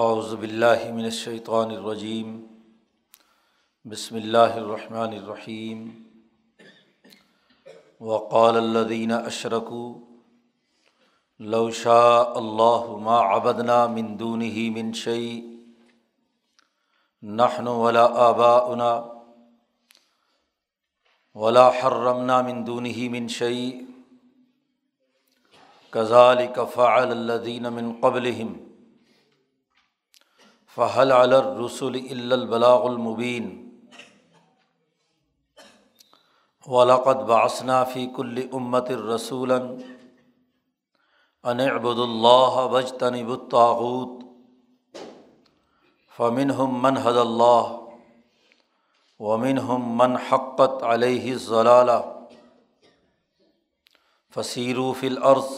اعوذ باللہ من الشیطان الرجیم بسم اللہ الرحمن الرحیم وقال الذین اشرکوا لو شاء اللہ ما عبدنا من دونه من شیء نحن ولا آباؤنا ولا حرمنا من دونه من شیء كذلك فعل الذین من قبلهم فہل الرسول البلاغ المبین ولاقت باسنا فی کل امت الرسول ان ابد اللہ وج تنب الطاعت فمن ہم من حد اللہ ومن ہم من حقت علیہ ضلالہ فصیرو فی العرض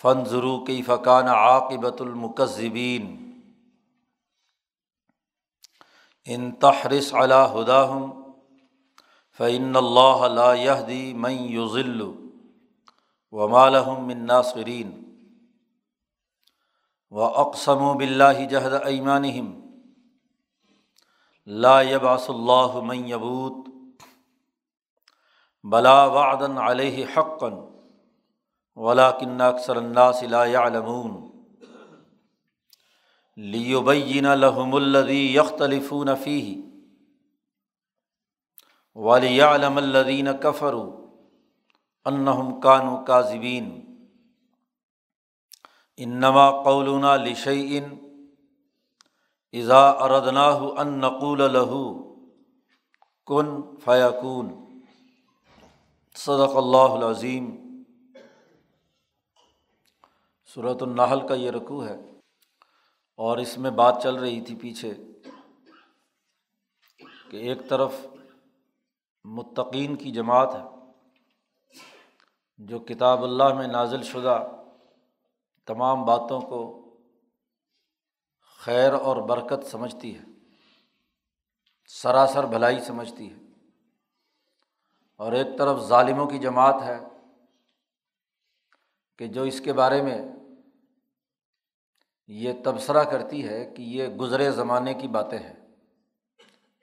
فنظرو کی فقان عاقبۃ المکذبین ان تحرس علی ہداہم فعن اللہ لا یہدی من یضل و مالحم من ناصرین و اقسم و بلّہ جہد ایمانہم لا یبعث اللہ من یبوت بلا وعدا علیہ حقا ولاکن اکثر الناس لا يعلمون لیبین لحم الدی یختلف نفی ولی علم الدین کفر انہم کانو کاذبین انما قولنا لشعین اذا اردناہ ان نقول له کن فیقون صدق اللہ العظیم صورت النحل کا یہ رقوع ہے اور اس میں بات چل رہی تھی پیچھے کہ ایک طرف متقین کی جماعت ہے، جو کتاب اللہ میں نازل شدہ تمام باتوں کو خیر اور برکت سمجھتی ہے، سراسر بھلائی سمجھتی ہے۔ اور ایک طرف ظالموں کی جماعت ہے کہ جو اس کے بارے میں یہ تبصرہ کرتی ہے کہ یہ گزرے زمانے کی باتیں ہیں۔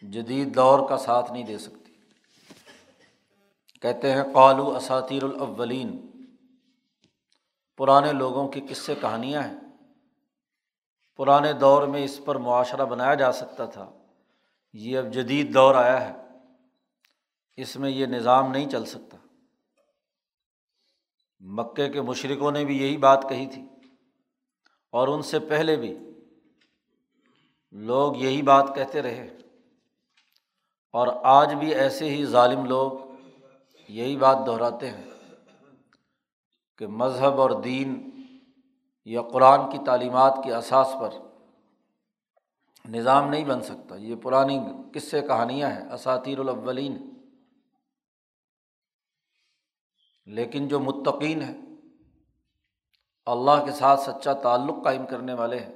جدید دور کا ساتھ نہیں دے سکتی۔ کہتے ہیں قالو اساتیر الاولین۔ پرانے لوگوں کی قصے کہانیاں ہیں۔ پرانے دور میں اس پر معاشرہ بنایا جا سکتا تھا۔ یہ اب جدید دور آیا ہے۔ اس میں یہ نظام نہیں چل سکتا۔ مکے کے مشرقوں نے بھی یہی بات کہی تھی۔ اور ان سے پہلے بھی لوگ یہی بات کہتے رہے۔ اور آج بھی ایسے ہی ظالم لوگ یہی بات دہراتے ہیں کہ مذہب اور دین یا قرآن کی تعلیمات کے اساس پر نظام نہیں بن سکتا۔ یہ پرانی قصے کہانیاں ہیں اساتیر الاولین۔ لیکن جو متقین ہیں اللہ کے ساتھ سچا تعلق قائم کرنے والے ہیں۔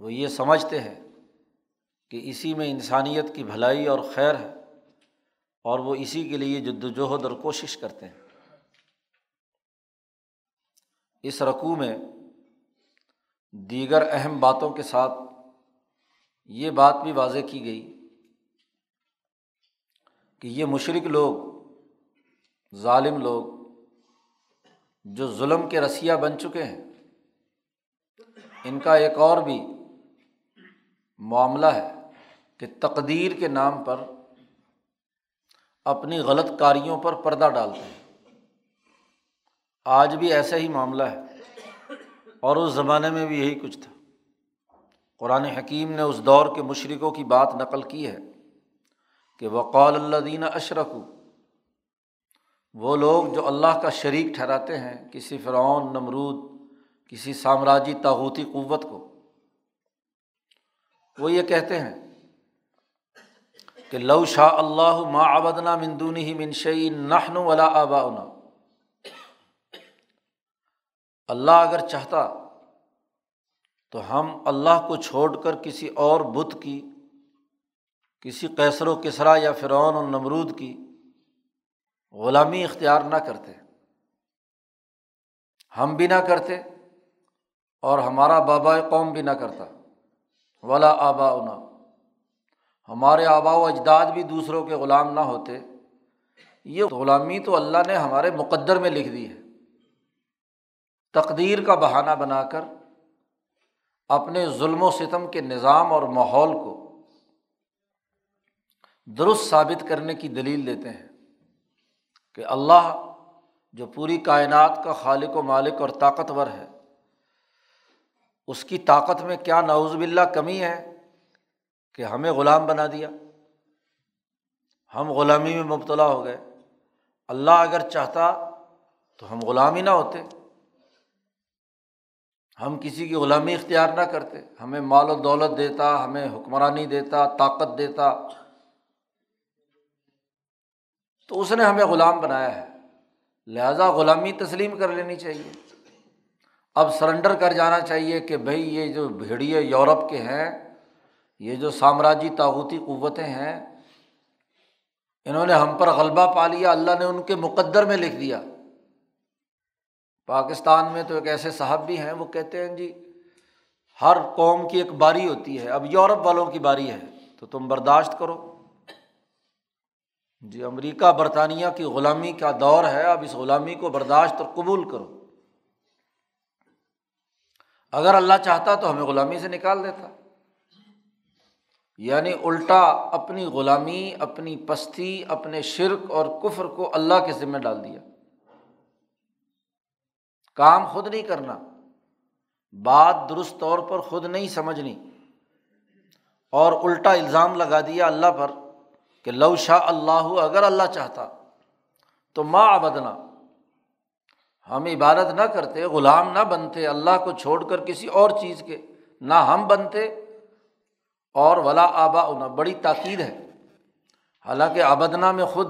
وہ یہ سمجھتے ہیں کہ اسی میں انسانیت کی بھلائی اور خیر ہے اور وہ اسی کے لیے جد وجہد اور کوشش کرتے ہیں۔ اس رقوع میں دیگر اہم باتوں کے ساتھ یہ بات بھی واضح کی گئی کہ یہ مشرق لوگ، ظالم لوگ جو ظلم کے رسیہ بن چکے ہیں، ان کا ایک اور بھی معاملہ ہے کہ تقدیر کے نام پر اپنی غلط کاریوں پر پردہ ڈالتے ہیں۔ آج بھی ایسا ہی معاملہ ہے، اور اس زمانے میں بھی یہی کچھ تھا۔ قرآن حکیم نے اس دور کے مشرقوں کی بات نقل کی ہے کہ وقال اللہ دین اشرک وہ لوگ جو اللہ کا شریک ٹھہراتے ہیں، کسی فرعون، نمرود، کسی سامراجی تاغوتی قوت کو، وہ یہ کہتے ہیں کہ لو شاہ اللہ ما آبدنا مندونی ہی منشی نہن ولا آبا اللہ اگر چاہتا تو ہم اللہ کو چھوڑ کر کسی اور بت کی، کسی کیسر و کسرا یا فرعون و نمرود کی غلامی اختیار نہ کرتے، ہم بھی نہ کرتے اور ہمارا بابا قوم بھی نہ کرتا، ولا آبا اونا ہمارے آبا و اجداد بھی دوسروں کے غلام نہ ہوتے۔ یہ غلامی تو اللہ نے ہمارے مقدر میں لکھ دی ہے۔ تقدیر کا بہانہ بنا کر اپنے ظلم و ستم کے نظام اور ماحول کو درست ثابت کرنے کی دلیل دیتے ہیں۔ کہ اللہ جو پوری کائنات کا خالق و مالک اور طاقتور ہے، اس کی طاقت میں کیا نعوذ باللہ کمی ہے کہ ہمیں غلام بنا دیا؟ ہم غلامی میں مبتلا ہو گئے۔ اللہ اگر چاہتا تو ہم غلام ہی نہ ہوتے۔ ہم کسی کی غلامی اختیار نہ کرتے۔ ہمیں مال و دولت دیتا، ہمیں حکمرانی دیتا، طاقت دیتا۔ تو اس نے ہمیں غلام بنایا ہے۔ لہٰذا غلامی تسلیم کر لینی چاہیے۔ اب سرنڈر کر جانا چاہیے کہ بھائی یہ جو بھیڑیے یورپ کے ہیں، یہ جو سامراجی طاقوتی قوتیں ہیں، انہوں نے ہم پر غلبہ پا لیا، اللہ نے ان کے مقدر میں لکھ دیا۔ پاکستان میں تو ایک ایسے صاحب بھی ہیں، وہ کہتے ہیں جی ہر قوم کی ایک باری ہوتی ہے۔ اب یورپ والوں کی باری ہے، تو تم برداشت کرو۔ جی امریکہ برطانیہ کی غلامی کا دور ہے، اب اس غلامی کو برداشت اور قبول کرو۔ اگر اللہ چاہتا تو ہمیں غلامی سے نکال دیتا۔ یعنی الٹا اپنی غلامی، اپنی پستی، اپنے شرک اور کفر کو اللہ کے ذمہ ڈال دیا۔ کام خود نہیں کرنا، بات درست طور پر خود نہیں سمجھنی۔ اور الٹا الزام لگا دیا اللہ پر۔ کہ لو شاہ اللہ اگر اللہ چاہتا تو ماں ابدنا ہم عبادت نہ کرتے، غلام نہ بنتے، اللہ کو چھوڑ کر کسی اور چیز کے نہ ہم بنتے اور ولا آبا اونا بڑی تاکید ہے۔ حالانکہ آبدنا میں خود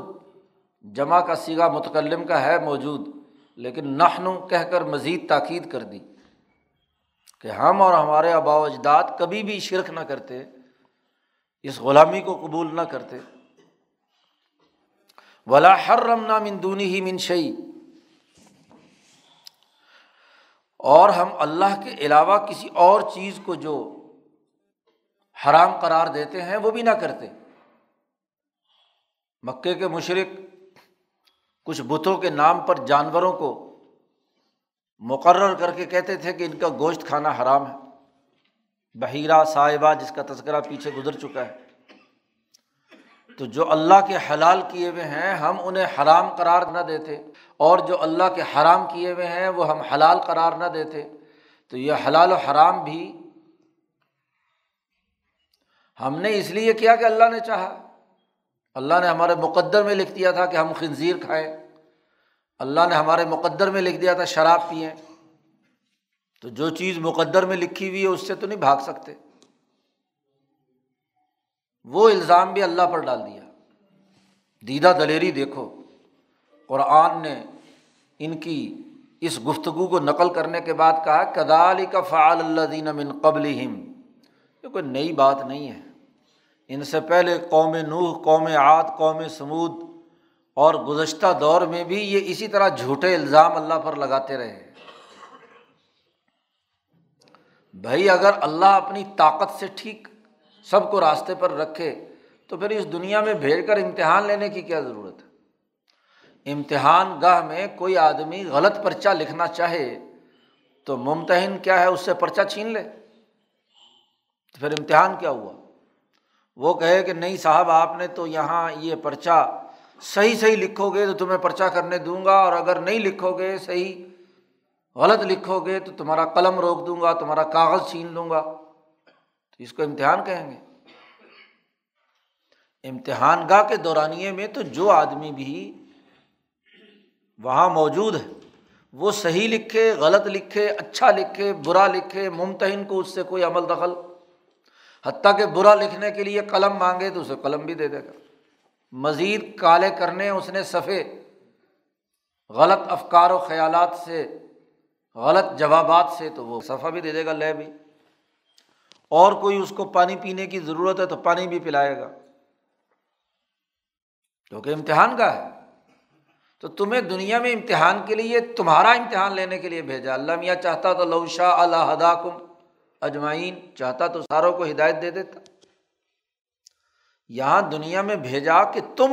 جمع کا سیگا متکلم کا ہے موجود، لیکن نہنو کہہ کر مزید تاکید کر دی کہ ہم اور ہمارے آبا و اجداد کبھی بھی شرک نہ کرتے، اس غلامی کو قبول نہ کرتے۔ ولا ہر رمنا مندونی ہی منشئی اور ہم اللہ کے علاوہ کسی اور چیز کو جو حرام قرار دیتے ہیں وہ بھی نہ کرتے۔ مکے کے مشرق کچھ بتوں کے نام پر جانوروں کو مقرر کر کے کہتے تھے کہ ان کا گوشت کھانا حرام ہے۔ بحیرہ، صاحبہ، جس کا تذکرہ پیچھے گزر چکا ہے۔ تو جو اللہ کے حلال کیے ہوئے ہیں، ہم انہیں حرام قرار نہ دیتے۔ اور جو اللہ کے حرام کیے ہوئے ہیں، وہ ہم حلال قرار نہ دیتے۔ تو یہ حلال و حرام بھی ہم نے اس لیے کیا کہ اللہ نے چاہا۔ اللہ نے ہمارے مقدر میں لکھ دیا تھا کہ ہم خنزیر کھائیں۔ اللہ نے ہمارے مقدر میں لکھ دیا تھا شراب پئیں۔ تو جو چیز مقدر میں لکھی ہوئی ہے، اس سے تو نہیں بھاگ سکتے۔ وہ الزام بھی اللہ پر ڈال دیا۔ دیدہ دلیری دیکھو، قرآن نے ان کی اس گفتگو کو نقل کرنے کے بعد کہا کدال کا فعال اللہ دین من قبل یہ کوئی نئی بات نہیں ہے۔ ان سے پہلے قوم نوح، قوم عاد، قوم سمود اور گزشتہ دور میں بھی یہ اسی طرح جھوٹے الزام اللہ پر لگاتے رہے۔ بھائی، اگر اللہ اپنی طاقت سے ٹھیک سب کو راستے پر رکھے تو پھر اس دنیا میں بھیج کر امتحان لینے کی کیا ضرورت ہے؟ امتحان گاہ میں کوئی آدمی غلط پرچہ لکھنا چاہے تو ممتحن کیا ہے اس سے پرچہ چھین لے؟ تو پھر امتحان کیا ہوا؟ وہ کہے کہ نہیں صاحب، آپ نے تو یہاں یہ پرچہ صحیح صحیح لکھو گے تو تمہیں پرچہ کرنے دوں گا، اور اگر نہیں لکھو گے صحیح غلط لکھو گے تو تمہارا قلم روک دوں گا، تمہارا کاغذ چھین لوں گا۔ تو اس کو امتحان کہیں گے۔ امتحان گاہ کے دورانیے میں تو جو آدمی بھی وہاں موجود ہے، وہ صحیح لکھے، غلط لکھے اچھا لکھے، برا لکھے، ممتحن کو اس سے کوئی عمل دخل۔ حتیٰ کہ برا لکھنے کے لیے قلم مانگے تو اسے قلم بھی دے دے گا۔ مزید کالے کرنے، اس نے صفے غلط افکار و خیالات سے، غلط جوابات سے تو وہ صفحہ بھی دے دے گا، لے بھی۔ اور کوئی اس کو پانی پینے کی ضرورت ہے تو پانی بھی پلائے گا۔ کیونکہ امتحان کا ہے۔ تو تمہیں دنیا میں امتحان کے لیے تمہارا امتحان لینے کے لیے بھیجا۔ اللہ میاں چاہتا تو لو شاہ اللہ ہدا کم اجمائین چاہتا تو ساروں کو ہدایت دے دیتا۔ یہاں دنیا میں بھیجا کہ تم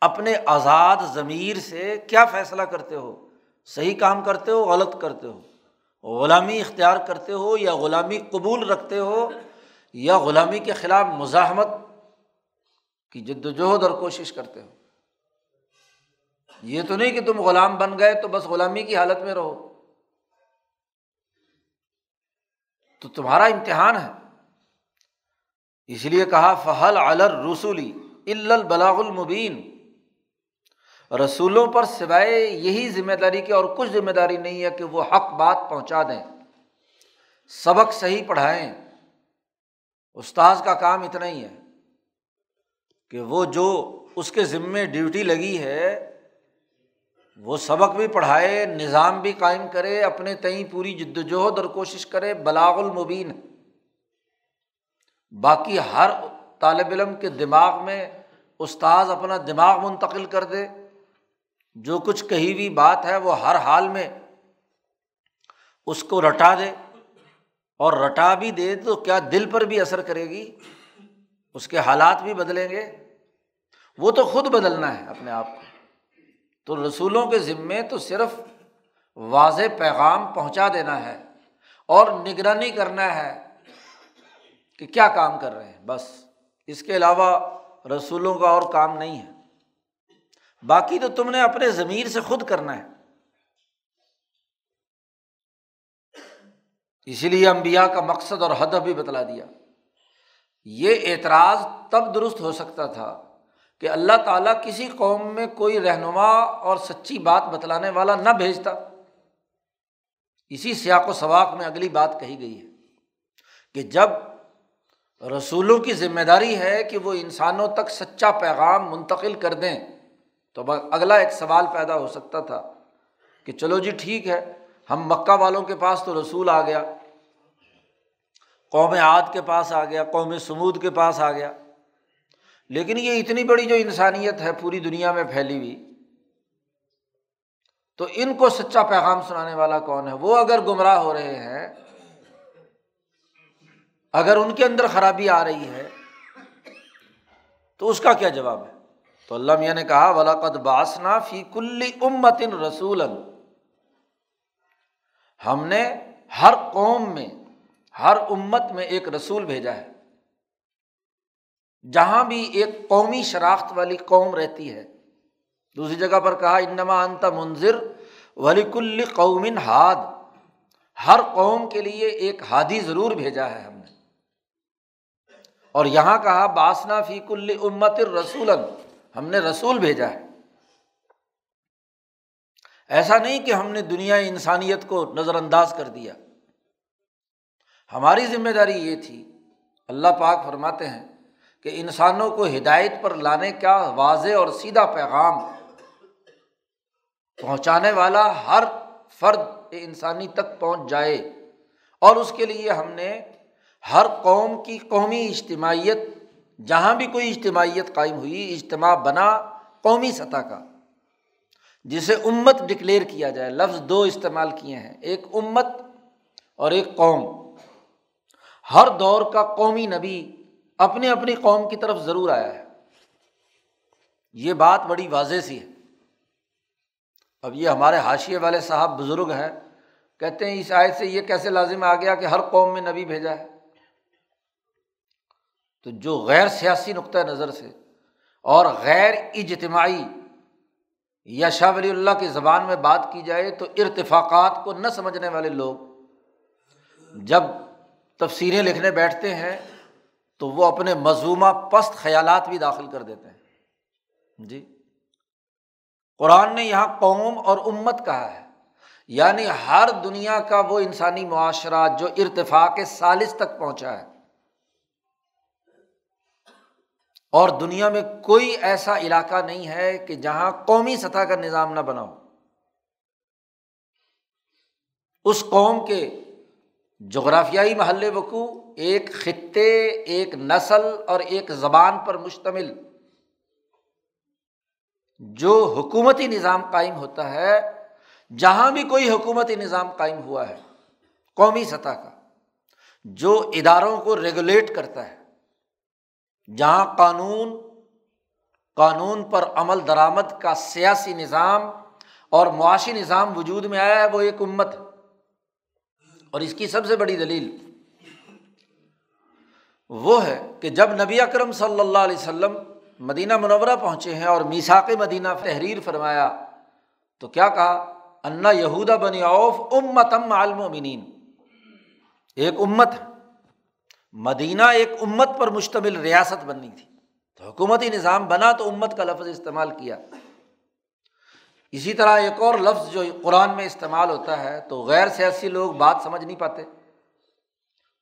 اپنے آزاد ضمیر سے کیا فیصلہ کرتے ہو؟ صحیح کام کرتے ہو، غلط کرتے ہو؟ غلامی اختیار کرتے ہو یا غلامی قبول رکھتے ہو یا غلامی کے خلاف مزاحمت کی جد وجہد اور کوشش کرتے ہو؟ یہ تو نہیں کہ تم غلام بن گئے تو بس غلامی کی حالت میں رہو۔ تو تمہارا امتحان ہے۔ اس لیے کہا فہل الر رسولی البلاغ المبین رسولوں پر سوائے یہی ذمہ داری کی اور کچھ ذمہ داری نہیں ہے کہ وہ حق بات پہنچا دیں، سبق صحیح پڑھائیں۔ استاذ کا کام اتنا ہی ہے کہ وہ جو اس کے ذمے ڈیوٹی لگی ہے، وہ سبق بھی پڑھائے، نظام بھی قائم کرے، اپنے تئیں پوری جد وجہد اور کوشش کرے، بلاغ المبین۔ باقی ہر طالب علم کے دماغ میں استاذ اپنا دماغ منتقل کر دے۔ جو کچھ کہی ہوئی بات ہے وہ ہر حال میں اس کو رٹا دے اور رٹا بھی دے تو کیا دل پر بھی اثر کرے گی؟ اس کے حالات بھی بدلیں گے؟ وہ تو خود بدلنا ہے اپنے آپ کو۔ تو رسولوں کے ذمے تو صرف واضح پیغام پہنچا دینا ہے اور نگرانی کرنا ہے کہ کیا کام کر رہے ہیں۔ بس اس کے علاوہ رسولوں کا اور کام نہیں ہے۔ باقی تو تم نے اپنے ضمیر سے خود کرنا ہے۔ اسی لیے امبیا کا مقصد اور ہدف بھی بتلا دیا۔ یہ اعتراض تب درست ہو سکتا تھا کہ اللہ تعالیٰ کسی قوم میں کوئی رہنما اور سچی بات بتلانے والا نہ بھیجتا۔ اسی سیاق و سواق میں اگلی بات کہی گئی ہے کہ جب رسولوں کی ذمہ داری ہے کہ وہ انسانوں تک سچا پیغام منتقل کر دیں تو اگلا ایک سوال پیدا ہو سکتا تھا کہ چلو جی ٹھیک ہے، ہم مکہ والوں کے پاس تو رسول آ گیا، قوم عاد کے پاس آ گیا، قوم سمود کے پاس آ گیا، لیکن یہ اتنی بڑی جو انسانیت ہے پوری دنیا میں پھیلی ہوئی، تو ان کو سچا پیغام سنانے والا کون ہے؟ وہ اگر گمراہ ہو رہے ہیں، اگر ان کے اندر خرابی آ رہی ہے، تو اس کا کیا جواب ہے؟ تو اللہ میاں نے کہا ولاقت باسنا فی کل امت رسول ہم نے ہر قوم میں، ہر امت میں ایک رسول بھیجا ہے۔ جہاں بھی ایک قومی شناخت والی قوم رہتی ہے۔ دوسری جگہ پر کہا، انما انت منظر ولی کل قومن ہاد ہر قوم کے لیے ایک ہادی ضرور بھیجا ہے ہم نے۔ اور یہاں کہا باسنا فی کل امت رسول ہم نے رسول بھیجا ہے۔ ایسا نہیں کہ ہم نے دنیا انسانیت کو نظر انداز کر دیا۔ ہماری ذمہ داری یہ تھی، اللہ پاک فرماتے ہیں کہ انسانوں کو ہدایت پر لانے کا واضح اور سیدھا پیغام پہنچانے والا ہر فرد انسانی تک پہنچ جائے۔ اور اس کے لیے ہم نے ہر قوم کی قومی اجتماعیت جہاں بھی کوئی اجتماعیت قائم ہوئی، اجتماع بنا قومی سطح کا، جسے امت ڈکلیئر کیا جائے۔ لفظ دو استعمال کیے ہیں، ایک امت اور ایک قوم۔ ہر دور کا قومی نبی اپنی اپنی قوم کی طرف ضرور آیا ہے۔ یہ بات بڑی واضح سی ہے۔ اب یہ ہمارے حاشیے والے صاحب بزرگ ہیں، کہتے ہیں اس آیت سے یہ کیسے لازم آ گیا کہ ہر قوم میں نبی بھیجا ہے؟ تو جو غیر سیاسی نقطۂ نظر سے اور غیر اجتماعی یا شاہ ولی اللہ کی زبان میں بات کی جائے تو ارتفاقات کو نہ سمجھنے والے لوگ جب تفسیریں لکھنے بیٹھتے ہیں تو وہ اپنے مضمومہ پست خیالات بھی داخل کر دیتے ہیں۔ جی۔ قرآن نے یہاں قوم اور امت کہا ہے۔ یعنی ہر دنیا کا وہ انسانی معاشرہ جو ارتفاق سالس تک پہنچا ہے۔ اور دنیا میں کوئی ایسا علاقہ نہیں ہے کہ جہاں قومی سطح کا نظام نہ بنا ہو۔ اس قوم کے جغرافیائی محل وقوع، ایک خطے، ایک نسل اور ایک زبان پر مشتمل۔ جو حکومتی نظام قائم ہوتا ہے، جہاں بھی کوئی حکومتی نظام قائم ہوا ہے، قومی سطح کا، جو اداروں کو ریگولیٹ کرتا ہے۔ جہاں قانون قانون پر عمل درآمد کا سیاسی نظام اور معاشی نظام وجود میں آیا ہے، وہ ایک امت ہے۔ اور اس کی سب سے بڑی دلیل وہ ہے کہ جب نبی اکرم صلی اللہ علیہ وسلم مدینہ منورہ پہنچے ہیں اور میساک مدینہ تحریر فرمایا، تو کیا کہا؟ انا یہودا بنی اوف امتم عالمین ایک امت ہے۔ مدینہ ایک امت پر مشتمل ریاست بننی تھی۔ تو حکومتی نظام بنا تو امت کا لفظ استعمال کیا۔ اسی طرح ایک اور لفظ جو قرآن میں استعمال ہوتا ہے تو غیر سیاسی لوگ بات سمجھ نہیں پاتے۔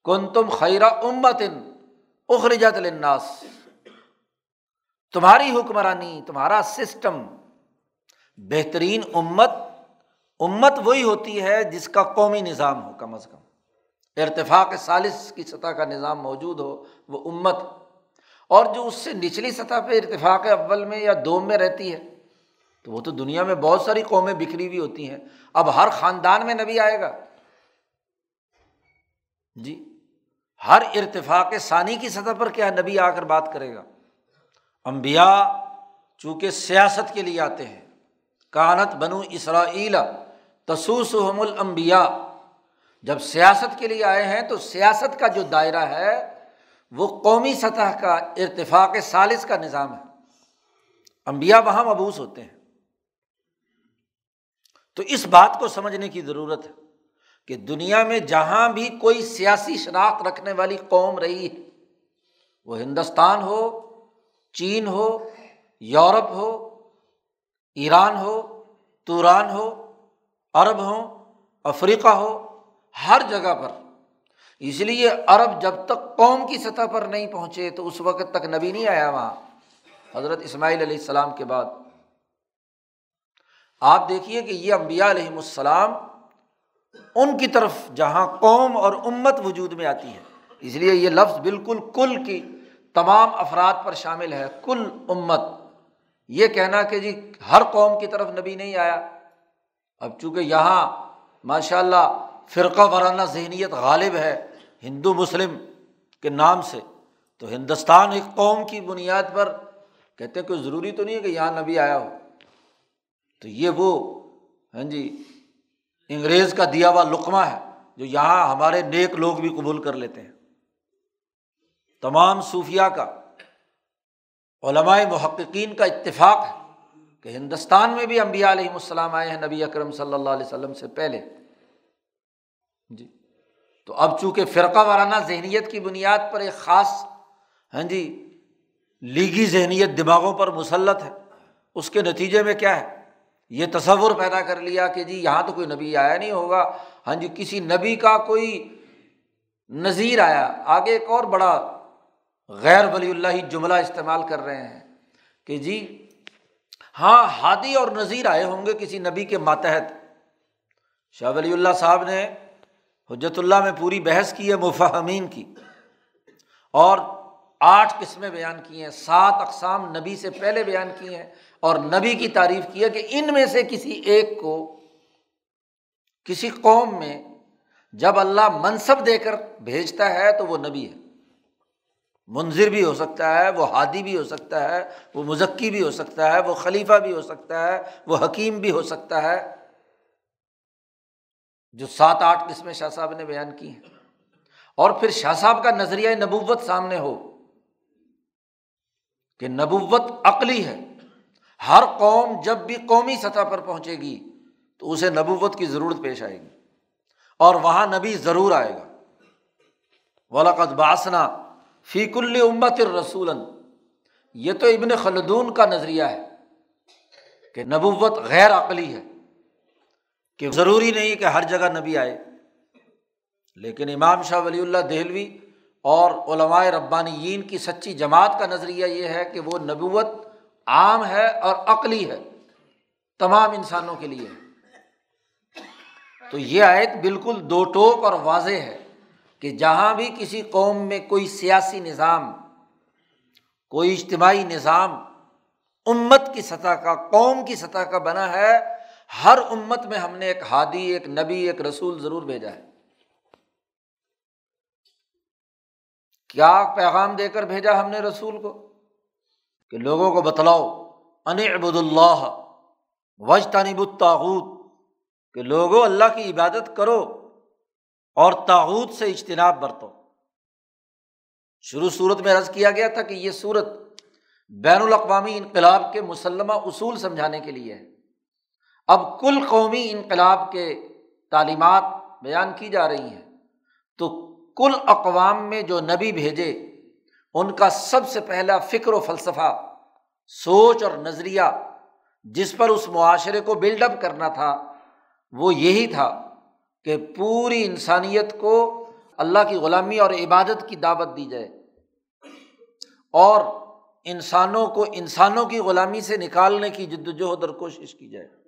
کن تم خیرہ امت اخرجت الناس تمہاری حکمرانی، تمہارا سسٹم بہترین امت امت وہی ہوتی ہے جس کا قومی نظام ہو کم از کم۔ ارتفاق سالس کی سطح کا نظام موجود ہو، وہ امت۔ اور جو اس سے نچلی سطح پہ ارتفاق اول میں یا دوم میں رہتی ہے، تو وہ تو دنیا میں بہت ساری قومیں بکھری ہوئی ہوتی ہیں۔ اب ہر خاندان میں نبی آئے گا۔ جی ہر ارتفاق ثانی کی سطح پر کیا نبی آ کر بات کرے گا؟ امبیا چونکہ سیاست کے لیے آتے ہیں۔ کانت بنو اسرائیل تسوس الانبیاء۔ جب سیاست کے لیے آئے ہیں تو سیاست کا جو دائرہ ہے، وہ قومی سطح کا، ارتفاق سالس کا نظام ہے۔ امبیا وہاں مبوس ہوتے ہیں۔ تو اس بات کو سمجھنے کی ضرورت ہے کہ دنیا میں جہاں بھی کوئی سیاسی شناخت رکھنے والی قوم رہی ہے، وہ ہندوستان ہو، چین ہو، یورپ ہو، ایران ہو، توران ہو، عرب ہو افریقہ ہو ہر جگہ پر۔ اس لیے عرب جب تک قوم کی سطح پر نہیں پہنچے تو اس وقت تک نبی نہیں آیا وہاں۔ حضرت اسماعیل علیہ السلام کے بعد۔ آپ دیکھیے کہ یہ امبیا علیہم السلام ان کی طرف جہاں قوم اور امت وجود میں آتی ہے۔ اس لیے یہ لفظ بالکل کل کی تمام افراد پر شامل ہے۔ کل امت۔ یہ کہنا کہ جی ہر قوم کی طرف نبی نہیں آیا۔ اب چونکہ یہاں ماشاء اللہ فرقہ وارانہ ذہنیت غالب ہے ہندو مسلم کے نام سے۔ تو ہندوستان ایک قوم کی بنیاد پر کہتے ہیں کوئی ضروری تو نہیں ہے کہ یہاں نبی آیا ہو۔ تو یہ وہ ہاں جی انگریز کا دیا ہوا لقمہ ہے جو یہاں ہمارے نیک لوگ بھی قبول کر لیتے ہیں۔ تمام صوفیہ کا علمائے محققین کا اتفاق ہے کہ ہندوستان میں بھی امبیا علیہم السلام آئے ہیں نبی اکرم صلی اللہ علیہ وسلم سے پہلے۔ جی۔ تو اب چونکہ فرقہ وارانہ ذہنیت کی بنیاد پر ایک خاص ہاں جی لیگی ذہنیت دماغوں پر مسلط ہے، اس کے نتیجے میں کیا ہے؟ یہ تصور پیدا کر لیا کہ جی یہاں تو کوئی نبی آیا نہیں ہوگا ہاں جی کسی نبی کا کوئی نظیر آیا۔ آگے ایک اور بڑا غیر ولی اللہ جملہ استعمال کر رہے ہیں کہ جی ہاں ہادی اور نذیر آئے ہوں گے کسی نبی کے ماتحت۔ شاہ ولی اللہ صاحب نے حجرت اللہ میں پوری بحث کی ہے مفہمین کی۔ اور آٹھ قسمیں بیان کی ہیں، سات اقسام نبی سے پہلے بیان کی ہیں اور نبی کی تعریف کی ہے کہ ان میں سے کسی ایک کو کسی قوم میں جب اللہ منصب دے کر بھیجتا ہے تو وہ نبی ہے۔ منظر بھی ہو سکتا ہے، وہ ہادی بھی ہو سکتا ہے، وہ مزکی بھی ہو سکتا ہے، وہ خلیفہ بھی ہو سکتا ہے، وہ حکیم بھی ہو سکتا ہے۔ جو سات آٹھ قسمیں شاہ صاحب نے بیان کی ہیں۔ اور پھر شاہ صاحب کا نظریہ نبوت سامنے ہو کہ نبوت عقلی ہے۔ ہر قوم جب بھی قومی سطح پر پہنچے گی تو اسے نبوت کی ضرورت پیش آئے گی۔ اور وہاں نبی ضرور آئے گا۔ ولاقت باسنا فیق امت رسول یہ تو ابن خلدون کا نظریہ ہے کہ نبوت غیر عقلی ہے۔ کہ ضروری نہیں کہ ہر جگہ نبی آئے۔ لیکن امام شاہ ولی اللہ دہلوی اور علماء ربانیین کی سچی جماعت کا نظریہ یہ ہے کہ وہ نبوت عام ہے اور عقلی ہے، تمام انسانوں کے لیے۔ تو یہ آیت بالکل دو ٹوک اور واضح ہے کہ جہاں بھی کسی قوم میں کوئی سیاسی نظام، کوئی اجتماعی نظام امت کی سطح کا، قوم کی سطح کا بنا ہے ہر امت میں ہم نے ایک ہادی، ایک نبی، ایک رسول ضرور بھیجا ہے۔ کیا پیغام دے کر بھیجا ہم نے رسول کو؟ کہ لوگوں کو بتلاؤ، ان ابود اللہ وج تانب الطاحت کہ لوگوں اللہ کی عبادت کرو اور تاحود سے اجتناب برتو۔ شروع صورت میں عرض کیا گیا تھا کہ یہ صورت بین الاقوامی انقلاب کے مسلمہ اصول سمجھانے کے لیے ہے۔ اب کل قومی انقلاب کے تعلیمات بیان کی جا رہی ہیں۔ تو کل اقوام میں جو نبی بھیجے، ان کا سب سے پہلا فکر و فلسفہ، سوچ اور نظریہ، جس پر اس معاشرے کو بلڈ اپ کرنا تھا، وہ یہی تھا کہ پوری انسانیت کو اللہ کی غلامی اور عبادت کی دعوت دی جائے۔ اور انسانوں کو انسانوں کی غلامی سے نکالنے کی جد وجہد اور کوشش کی جائے۔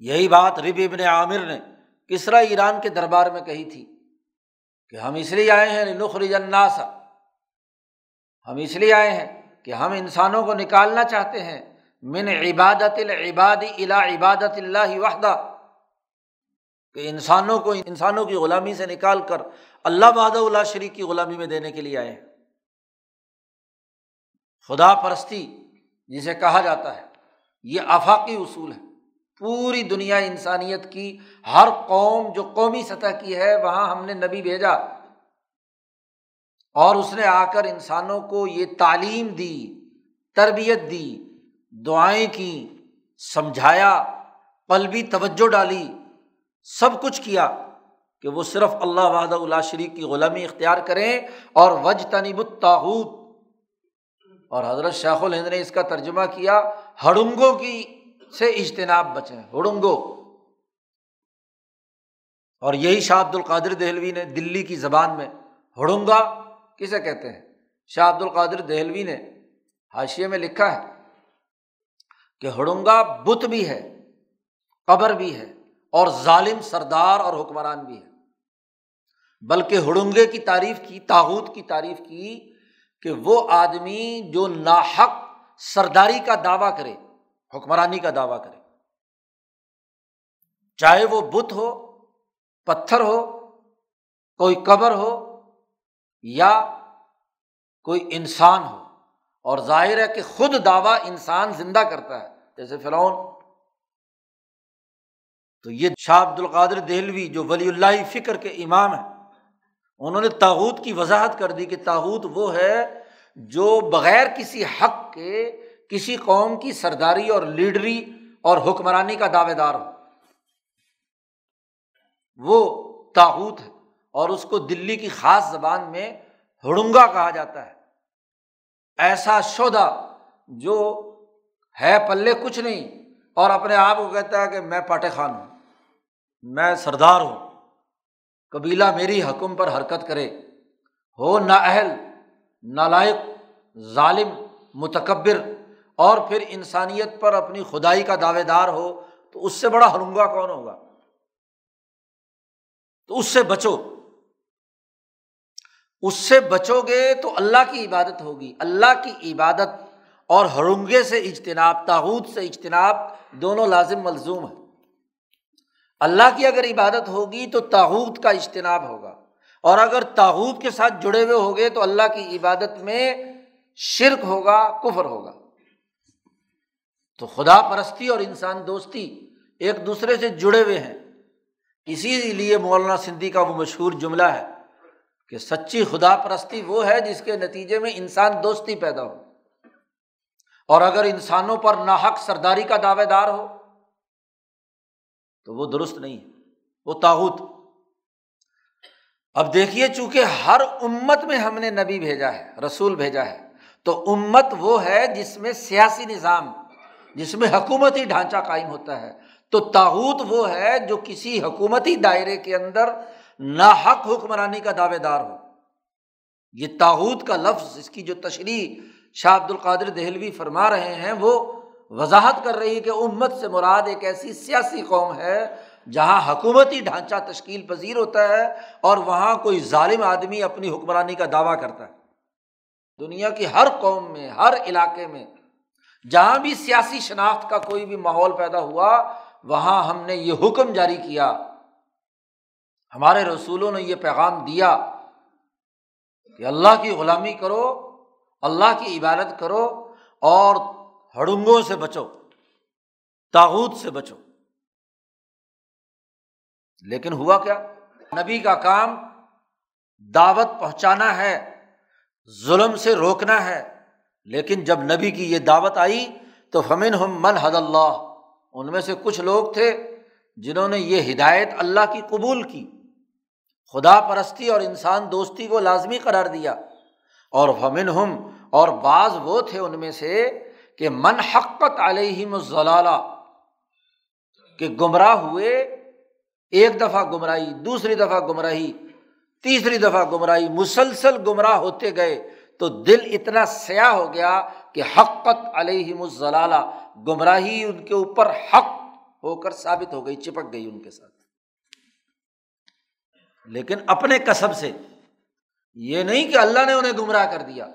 یہی بات رب ابن عامر نے کسرا ایران کے دربار میں کہی تھی کہ ہم اس لیے آئے ہیں نخرج الناس۔ ہم اس لیے آئے ہیں کہ ہم انسانوں کو نکالنا چاہتے ہیں۔ من عبادت العباد الا عبادت اللہ وحدہ۔ کہ انسانوں کو، انسانوں کی غلامی سے نکال کر اللہ باد اللہ شریف کی غلامی میں دینے کے لیے آئے ہیں۔ خدا پرستی جسے کہا جاتا ہے، یہ آفاقی اصول ہے پوری دنیا انسانیت کی ہر قوم جو قومی سطح کی ہے، وہاں ہم نے نبی بھیجا۔ اور اس نے آ کر انسانوں کو یہ تعلیم دی، تربیت دی، دعائیں کی، سمجھایا قلبی توجہ ڈالی، سب کچھ کیا کہ وہ صرف اللہ وحدہ اللہ شریف کی غلامی اختیار کریں اور وج تنب الطاحت اور حضرت شیخ الہند نے اس کا ترجمہ کیا، ہڑنگوں کی سے اجتناب بچیں، ہڑنگو۔ اور یہی شاہ عبد القادر دہلوی نے دلی کی زبان میں ہڑنگا کسے کہتے ہیں؟ شاہ عبد القادر دہلوی نے حاشیے میں لکھا ہے کہ ہڑنگا بت بھی ہے، قبر بھی ہے اور ظالم سردار اور حکمران بھی ہے۔ بلکہ ہڑنگے کی تعریف کی تاحود کی تعریف کی کہ وہ آدمی جو ناحق سرداری کا دعویٰ کرے حکمرانی کا دعویٰ کرے۔ چاہے وہ بت ہو، پتھر ہو، کوئی قبر ہو یا کوئی انسان ہو۔ اور ظاہر ہے کہ خود دعویٰ انسان زندہ کرتا ہے۔ جیسے فرعون۔ تو یہ شاہ عبد القادر دہلوی جو ولی اللہ فکر کے امام ہیں، انہوں نے تاحود کی وضاحت کر دی کہ تاحود وہ ہے جو بغیر کسی حق کے کسی قوم کی سرداری اور لیڈری اور حکمرانی کا دعوے دار ہو۔ وہ تاحوت ہے اور اس کو دلی کی خاص زبان میں ہڑنگا کہا جاتا ہے۔ ایسا شودا جو ہے پلے کچھ نہیں اور اپنے آپ کو کہتا ہے کہ میں پاٹے خان ہوں، میں سردار ہوں۔ قبیلہ میری حکم پر حرکت کرے۔ ہو نا اہل نالائق، ظالم، متکبر اور پھر انسانیت پر اپنی خدائی کا دعوے دار ہو، تو اس سے بڑا ہرنگا کون ہوگا؟ تو اس سے بچو۔ اس سے بچو گے تو اللہ کی عبادت ہوگی۔ اللہ کی عبادت اور ہرنگے سے اجتناب تاحود سے اجتناب دونوں لازم ملزوم ہے اللہ کی اگر عبادت ہوگی تو تاحود کا اجتناب ہوگا۔ اور اگر تاحود کے ساتھ جڑے ہوئے ہوگے تو اللہ کی عبادت میں شرک ہوگا، کفر ہوگا۔ تو خدا پرستی اور انسان دوستی ایک دوسرے سے جڑے ہوئے ہیں۔ اسی لیے مولانا سندھی کا وہ مشہور جملہ ہے کہ سچی خدا پرستی وہ ہے جس کے نتیجے میں انسان دوستی پیدا ہو۔ اور اگر انسانوں پر ناحق سرداری کا دعوے دار ہو، تو وہ درست نہیں وہ تاحت اب دیکھیے، چونکہ ہر امت میں ہم نے نبی بھیجا ہے، رسول بھیجا ہے، تو امت وہ ہے جس میں سیاسی نظام جس میں حکومتی ڈھانچہ قائم ہوتا ہے، تو تاحت وہ ہے جو کسی حکومتی دائرے کے اندر ناحق حکمرانی کا دعوے دار ہو۔ یہ تاحت کا لفظ، اس کی جو تشریح شاہ عبد القادر دہلوی فرما رہے ہیں، وہ وضاحت کر رہی ہے کہ امت سے مراد ایک ایسی سیاسی قوم ہے جہاں حکومتی ڈھانچہ تشکیل پذیر ہوتا ہے اور وہاں کوئی ظالم آدمی اپنی حکمرانی کا دعویٰ کرتا ہے۔ دنیا کی ہر قوم میں، ہر علاقے میں جہاں بھی سیاسی شناخت کا کوئی بھی ماحول پیدا ہوا، وہاں ہم نے یہ حکم جاری کیا۔ ہمارے رسولوں نے یہ پیغام دیا کہ اللہ کی غلامی کرو، اللہ کی عبادت کرو اور ہڑنگوں سے بچو تاوت سے بچو۔ لیکن ہوا کیا؟ نبی کا کام دعوت پہنچانا ہے، ظلم سے روکنا ہے۔ لیکن جب نبی کی یہ دعوت آئی تو فمن ہم من حد اللہ ان میں سے کچھ لوگ تھے جنہوں نے یہ ہدایت اللہ کی قبول کی۔ خدا پرستی اور انسان دوستی کو لازمی قرار دیا۔ اور فمن ہم اور بعض وہ تھے ان میں سے کہ من حقت علیہم الضلالہ کہ گمراہ ہوئے، ایک دفعہ گمراہی، دوسری دفعہ گمراہی، تیسری دفعہ گمراہی، مسلسل گمراہ ہوتے گئے۔ تو دل اتنا سیاہ ہو گیا کہ حقت علیہم الضلالہ گمراہی ان کے اوپر حق ہو کر ثابت ہو گئی، چپک گئی ان کے ساتھ۔ لیکن اپنے کسب سے یہ نہیں کہ اللہ نے انہیں گمراہ کر دیا۔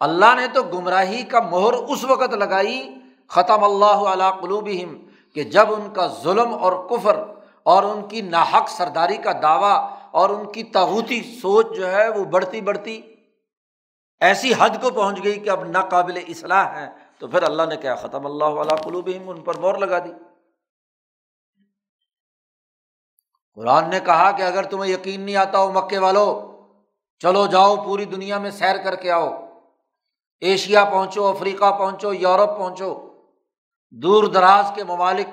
اللہ نے تو گمراہی کا مہر اس وقت لگائی، ختم اللہ علیہ قلوبہم، کہ جب ان کا ظلم اور کفر اور ان کی ناحق سرداری کا دعویٰ اور ان کی تاوتی سوچ جو ہے وہ بڑھتی بڑھتی ایسی حد کو پہنچ گئی کہ اب ناقابل اصلاح ہے، تو پھر اللہ نے کیا؟ ختم اللہ علیہ قلوبہم، ان پر مور لگا دی۔ قرآن نے کہا کہ اگر تمہیں یقین نہیں آتا ہو مکے والو، چلو جاؤ، پوری دنیا میں سیر کر کے آؤ۔ ایشیا پہنچو، افریقہ پہنچو، یورپ پہنچو۔ دور دراز کے ممالک،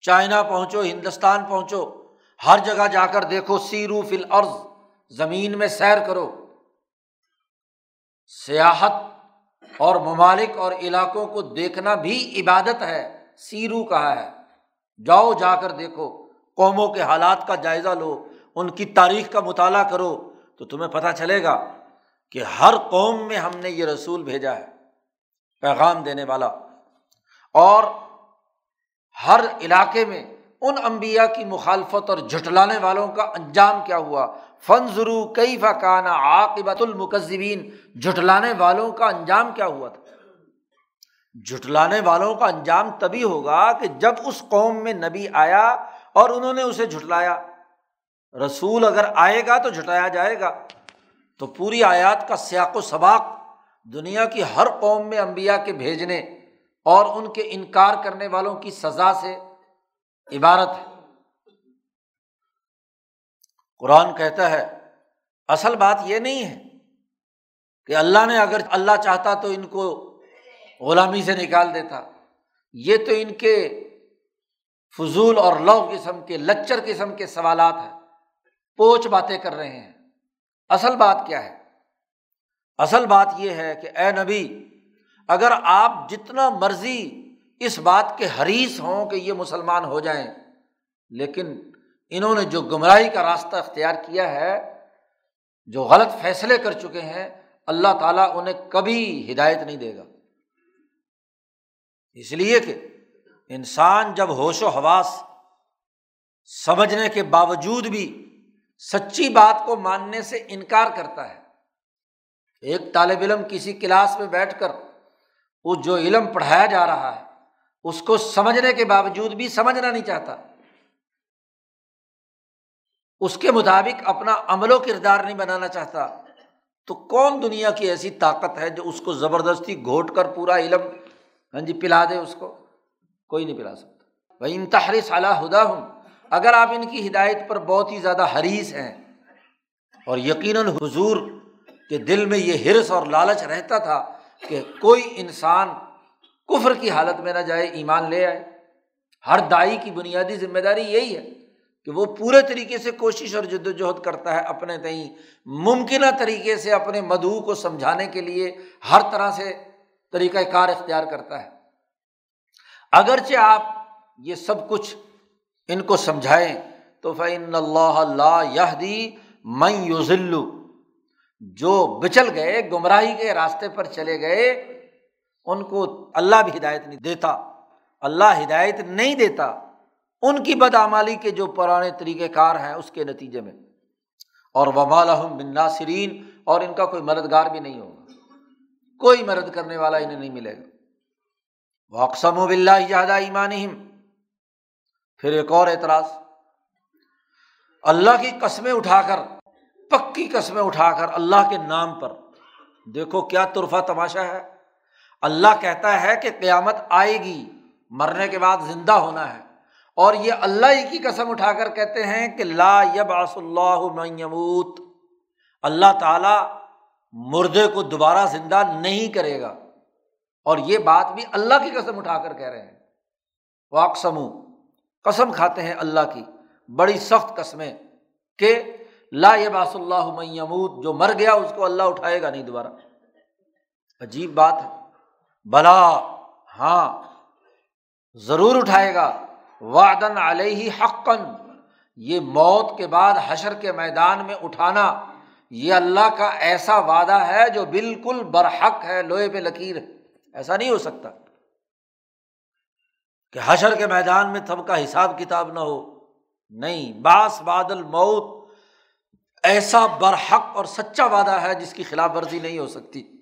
چائنا پہنچو، ہندوستان پہنچو۔ ہر جگہ جا کر دیکھو، سیرو فل عرض زمین میں سیر کرو۔ سیاحت اور ممالک اور علاقوں کو دیکھنا بھی عبادت ہے، سیرو کہا ہے۔ جاؤ، جا کر دیکھو۔ قوموں کے حالات کا جائزہ لو، ان کی تاریخ کا مطالعہ کرو، تو تمہیں پتہ چلے گا کہ ہر قوم میں ہم نے یہ رسول بھیجا ہے، پیغام دینے والا۔ اور ہر علاقے میں ان امبیا کی مخالفت اور جھٹلانے والوں کا انجام کیا ہوا۔ فن ضرو کئی فقانہ عاقبت المکذبین جھٹلانے والوں کا انجام کیا ہوا تھا؟ جھٹلانے والوں کا انجام تبھی ہوگا کہ جب اس قوم میں نبی آیا اور انہوں نے اسے جھٹلایا۔ رسول اگر آئے گا تو جھٹایا جائے گا۔ تو پوری آیات کا سیاق و سباق دنیا کی ہر قوم میں امبیا کے بھیجنے اور ان کے انکار کرنے والوں کی سزا سے عبارت ہے۔ قرآن کہتا ہے، اصل بات یہ نہیں ہے کہ اللہ نے اگر اللہ چاہتا تو ان کو غلامی سے نکال دیتا۔ یہ تو ان کے فضول اور لو قسم کے، لچر قسم کے سوالات ہیں۔ پوچھ باتیں کر رہے ہیں۔ اصل بات کیا ہے؟ اصل بات یہ ہے کہ اے نبی، اگر آپ جتنا مرضی اس بات کے حریث ہوں کہ یہ مسلمان ہو جائیں، لیکن انہوں نے جو گمراہی کا راستہ اختیار کیا ہے، جو غلط فیصلے کر چکے ہیں، اللہ تعالیٰ انہیں کبھی ہدایت نہیں دے گا۔ اس لیے کہ انسان جب ہوش و حواس سمجھنے کے باوجود بھی سچی بات کو ماننے سے انکار کرتا ہے۔ ایک طالب علم کسی کلاس میں بیٹھ کر وہ جو علم پڑھایا جا رہا ہے، اس کو سمجھنے کے باوجود بھی سمجھنا نہیں چاہتا۔ اس کے مطابق اپنا عمل و کردار نہیں بنانا چاہتا۔ تو کون دنیا کی ایسی طاقت ہے جو اس کو زبردستی گھوٹ کر پورا علم ہاں جی پلا دے اس کو؟ کوئی نہیں پلا سکتا۔ بھائی انتہاری صلاح ہدا ہوں اگر آپ ان کی ہدایت پر بہت ہی زیادہ حریث ہیں، اور یقیناً حضور کے دل میں یہ ہرس اور لالچ رہتا تھا کہ کوئی انسان کفر کی حالت میں نہ جائے، ایمان لے آئے۔ ہر دائی کی بنیادی ذمہ داری یہی ہے۔ کہ وہ پورے طریقے سے کوشش اور جد وجہد کرتا ہے اپنے تئیں ممکنہ طریقے سے اپنے مدعو کو سمجھانے کے لیے ہر طرح سے طریقۂ کار اختیار کرتا ہے۔ اگرچہ آپ یہ سب کچھ ان کو سمجھائیں تو فعن اللہ اللہ یہ دی میں یوزلو جو بچل گئے، گمراہی کے راستے پر چلے گئے، ان کو اللہ بھی ہدایت نہیں دیتا۔ اللہ ہدایت نہیں دیتا۔ ان کی بدعمالی کے جو پرانے طریقۂ کار ہیں، اس کے نتیجے میں۔ اور وبالحم بن ناصرین اور ان کا کوئی مددگار بھی نہیں ہوگا۔ کوئی مدد کرنے والا انہیں نہیں ملے گا۔ واقسم و بلّہ زیادہ ایمان پھر ایک اور اعتراض۔ اللہ کی قسمیں اٹھا کر، پکی قسمیں اٹھا کر اللہ کے نام پر۔ دیکھو کیا ترفا تماشا ہے۔ اللہ کہتا ہے کہ قیامت آئے گی، مرنے کے بعد زندہ ہونا ہے۔ اور یہ اللہ ہی کی قسم اٹھا کر کہتے ہیں کہ لا یب آس اللہ میموت اللہ تعالیٰ مردے کو دوبارہ زندہ نہیں کرے گا۔ اور یہ بات بھی اللہ کی قسم اٹھا کر کہہ رہے ہیں۔ واقسم قسم کھاتے ہیں اللہ کی۔ بڑی سخت قسمیں کہ لا باس اللہ میمود جو مر گیا اس کو اللہ اٹھائے گا نہیں دوبارہ۔ عجیب بات ہے۔ بلا ہاں ضرور اٹھائے گا۔ وادن علیہ حقن یہ موت کے بعد حشر کے میدان میں اٹھانا، یہ اللہ کا ایسا وعدہ ہے جو بالکل برحق ہے، لوہے پہ لکیر ہے۔ ایسا نہیں ہو سکتا کہ حشر کے میدان میں تھب کا حساب کتاب نہ ہو۔ نہیں باس بادل موت ایسا برحق اور سچا وعدہ ہے جس کی خلاف ورزی نہیں ہو سکتی۔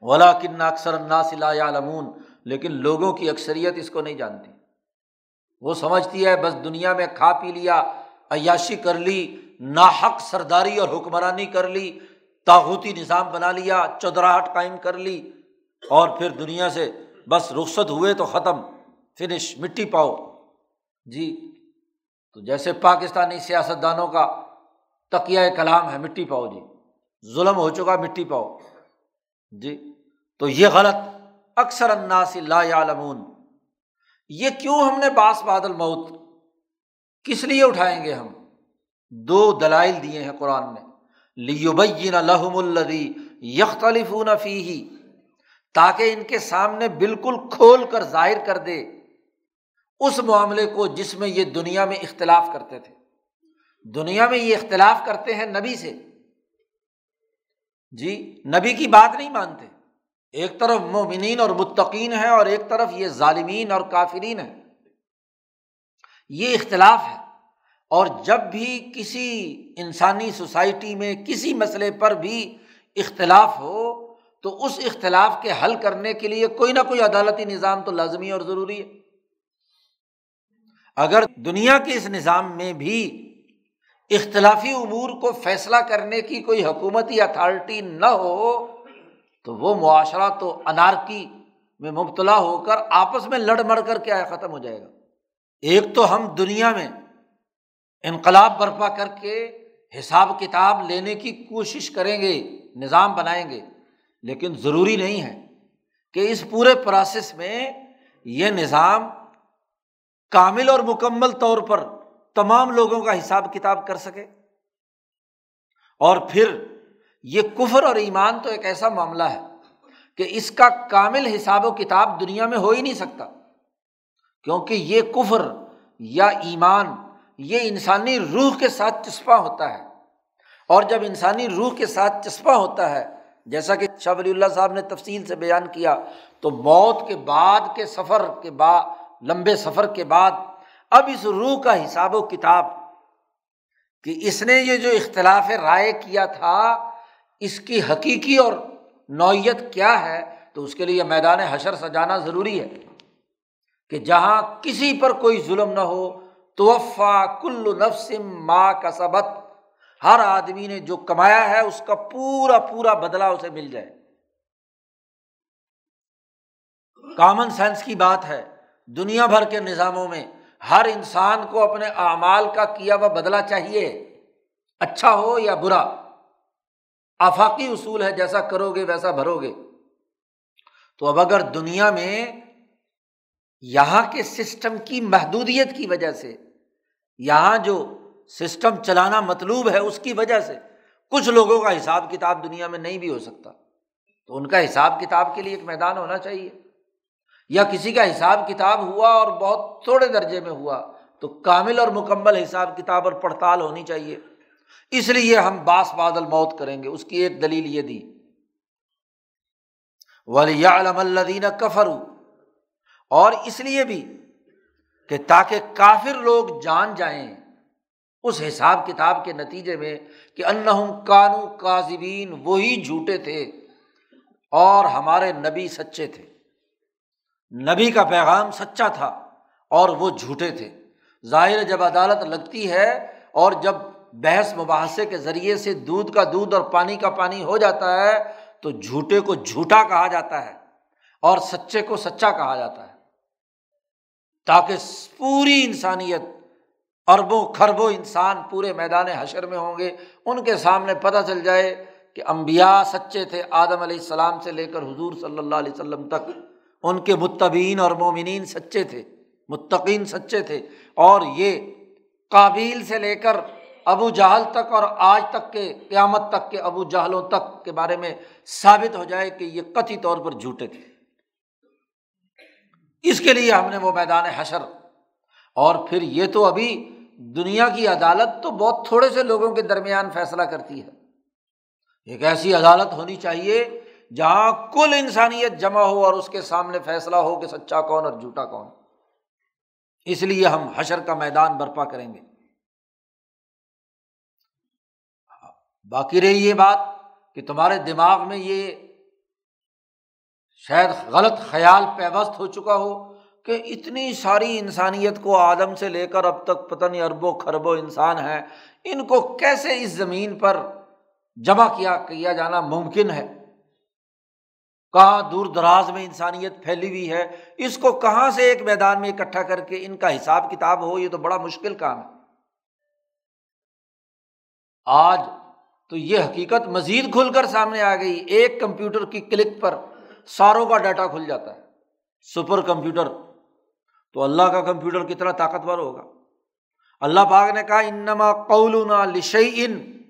ولا کن اکثر لمون لیکن لوگوں کی اکثریت اس کو نہیں جانتی۔ وہ سمجھتی ہے، بس دنیا میں کھا پی لیا، عیاشی کر لی، ناحق سرداری اور حکمرانی کر لی تاحوتی نظام بنا لیا، چودراہٹ قائم کر لی، اور پھر دنیا سے بس رخصت ہوئے تو ختم، فنش، مٹی پاؤ۔ جی تو جیسے پاکستانی سیاستدانوں کا تقیہ کلام ہے، مٹی پاؤ جی۔ ظلم ہو چکا، مٹی پاؤ۔ جی تو یہ غلط، اکثر اناس لا یعلمون۔ یہ کیوں ہم نے باس بادل موت؟ کس لیے اٹھائیں گے ہم؟ دو دلائل دیے ہیں قرآن نے۔ لیبین لحم الدی یختلف فی تاکہ ان کے سامنے بالکل کھول کر ظاہر کر دے۔ اس معاملے کو جس میں یہ دنیا میں اختلاف کرتے تھے۔ دنیا میں یہ اختلاف کرتے ہیں نبی سے۔ جی نبی کی بات نہیں مانتے۔ ایک طرف مومنین اور متقین ہے اور ایک طرف یہ ظالمین اور کافرین ہے یہ اختلاف ہے۔ اور جب بھی کسی انسانی سوسائٹی میں کسی مسئلے پر بھی اختلاف ہو، تو اس اختلاف کے حل کرنے کے لیے کوئی نہ کوئی عدالتی نظام تو لازمی اور ضروری ہے۔ اگر دنیا کے اس نظام میں بھی اختلافی امور کو فیصلہ کرنے کی کوئی حکومتی اتھارٹی نہ ہو تو وہ معاشرہ تو انارکی میں مبتلا ہو کر آپس میں لڑ مڑ کر کیا ختم ہو جائے گا۔ ایک تو ہم دنیا میں انقلاب برپا کر کے حساب کتاب لینے کی کوشش کریں گے، نظام بنائیں گے، لیکن ضروری نہیں ہے کہ اس پورے پروسیس میں یہ نظام کامل اور مکمل طور پر تمام لوگوں کا حساب کتاب کر سکے۔ اور پھر یہ کفر اور ایمان تو ایک ایسا معاملہ ہے کہ اس کا کامل حساب و کتاب دنیا میں ہو ہی نہیں سکتا۔ کیونکہ یہ کفر یا ایمان یہ انسانی روح کے ساتھ چسپاں ہوتا ہے۔ اور جب انسانی روح کے ساتھ چسپاں ہوتا ہے، جیسا کہ شاہ ولی اللہ صاحب نے تفصیل سے بیان کیا، تو موت کے بعد کے سفر کے بعد لمبے سفر کے بعد، اب اس روح کا حساب و کتاب کہ اس نے یہ جو اختلاف رائے کیا تھا اس کی حقیقی اور نوعیت کیا ہے تو اس کے لیے میدان حشر سجانا ضروری ہے کہ جہاں کسی پر کوئی ظلم نہ ہو، توفا کل نفسم ماں کا سبق ہر آدمی نے جو کمایا ہے، اس کا پورا پورا بدلا اسے مل جائے۔ کامن سینس کی بات ہے، دنیا بھر کے نظاموں میں ہر انسان کو اپنے اعمال کا کیا ہوا بدلا چاہیے اچھا ہو یا برا۔ آفاقی اصول ہے جیسا کرو گے ویسا بھرو گے تو اب اگر دنیا میں یہاں کے سسٹم کی محدودیت کی وجہ سے، یہاں جو سسٹم چلانا مطلوب ہے، اس کی وجہ سے کچھ لوگوں کا حساب کتاب دنیا میں نہیں بھی ہو سکتا۔ تو ان کا حساب کتاب کے لیے ایک میدان ہونا چاہیے۔ یا کسی کا حساب کتاب ہوا اور بہت تھوڑے درجے میں ہوا، تو کامل اور مکمل حساب کتاب اور پڑتال ہونی چاہیے۔ اس لیے ہم باس بادل موت کریں گے۔ اس کی ایک دلیل یہ دی۔ ولی علم الدین کفر اور اس لیے بھی کہ تاکہ کافر لوگ جان جائیں اس حساب کتاب کے نتیجے میں کہ انہم کانو کاذبین، وہی جھوٹے تھے اور ہمارے نبی سچے تھے۔ نبی کا پیغام سچا تھا اور وہ جھوٹے تھے۔ ظاہر جب عدالت لگتی ہے اور جب بحث مباحثے کے ذریعے سے دودھ کا دودھ اور پانی کا پانی ہو جاتا ہے تو جھوٹے کو جھوٹا کہا جاتا ہے اور سچے کو سچا کہا جاتا ہے۔ تاکہ پوری انسانیت اربوں کھربوں انسان پورے میدان حشر میں ہوں گے، ان کے سامنے پتہ چل جائے کہ امبیا سچے تھے، آدم علیہ السلام سے لے کر حضور صلی اللہ علیہ وسلم تک ان کے متبین اور مومنین سچے تھے، متقین سچے تھے اور یہ قابل سے لے کر ابو جہل تک اور آج تک کے قیامت تک کے ابو جہلوں تک کے بارے میں ثابت ہو جائے کہ یہ کتھی طور پر جھوٹے تھے۔ اس کے لیے ہم نے وہ میدان حشر، اور پھر یہ تو ابھی دنیا کی عدالت تو بہت تھوڑے سے لوگوں کے درمیان فیصلہ کرتی ہے۔ ایک ایسی عدالت ہونی چاہیے جہاں کل انسانیت جمع ہو اور اس کے سامنے فیصلہ ہو کہ سچا کون اور جھوٹا کون۔ اس لیے ہم حشر کا میدان برپا کریں گے۔ باقی رہی یہ بات کہ تمہارے دماغ میں یہ شاید غلط خیال پیوست ہو چکا ہو کہ اتنی ساری انسانیت کو آدم سے لے کر اب تک پتہ نہیں اربوں خربوں انسان ہیں، ان کو کیسے اس زمین پر جمع کیا کیا جانا ممکن ہے؟ کہاں دور دراز میں انسانیت پھیلی ہوئی ہے؟ اس کو کہاں سے ایک میدان میں اکٹھا کر کے ان کا حساب کتاب ہو؟ یہ تو بڑا مشکل کام ہے۔ آج تو یہ حقیقت مزید کھل کر سامنے آ گئی۔ ایک کمپیوٹر کی کلک پر ساروں کا ڈیٹا کھل جاتا ہے۔ Super computer. تو اللہ کا کمپیوٹر کتنا طاقتور ہوگا۔ اللہ پاک نے کہا، انما قولنا لشئی ان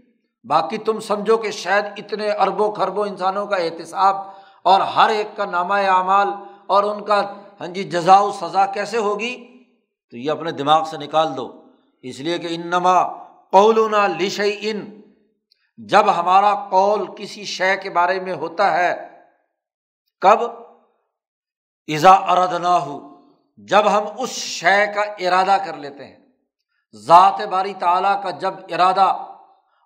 باقی تم سمجھو کہ شاید اتنے اربوں خربوں انسانوں کا احتساب اور ہر ایک کا نامہ اعمال اور ان کا ہاں جی جزا و سزا کیسے ہوگی؟ تو یہ اپنے دماغ سے نکال دو۔ اس لیے کہ انما قولنا لشئی ان جب ہمارا قول کسی شے کے بارے میں ہوتا ہے، کب؟ ایزا ارد نہ ہو جب ہم اس شے کا ارادہ کر لیتے ہیں۔ ذات باری تعالیٰ کا جب ارادہ،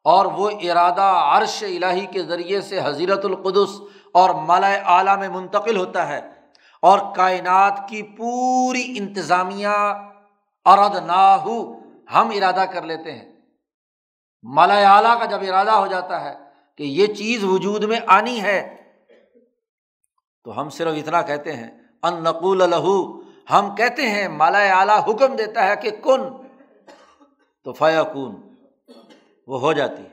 اور وہ ارادہ عرش الہی کے ذریعے سے حضیرت القدس اور مالا اعلیٰ میں منتقل ہوتا ہے، اور کائنات کی پوری انتظامیہ ارد نہ ہو ہم ارادہ کر لیتے ہیں۔ مالا اعلیٰ کا جب ارادہ ہو جاتا ہے کہ یہ چیز وجود میں آنی ہے، تو ہم صرف اتنا کہتے ہیں، ان نقول لہو، ہم کہتے ہیں مالا اعلیٰ حکم دیتا ہے کہ کن؟ تو فیا کن وہ ہو جاتی ہے۔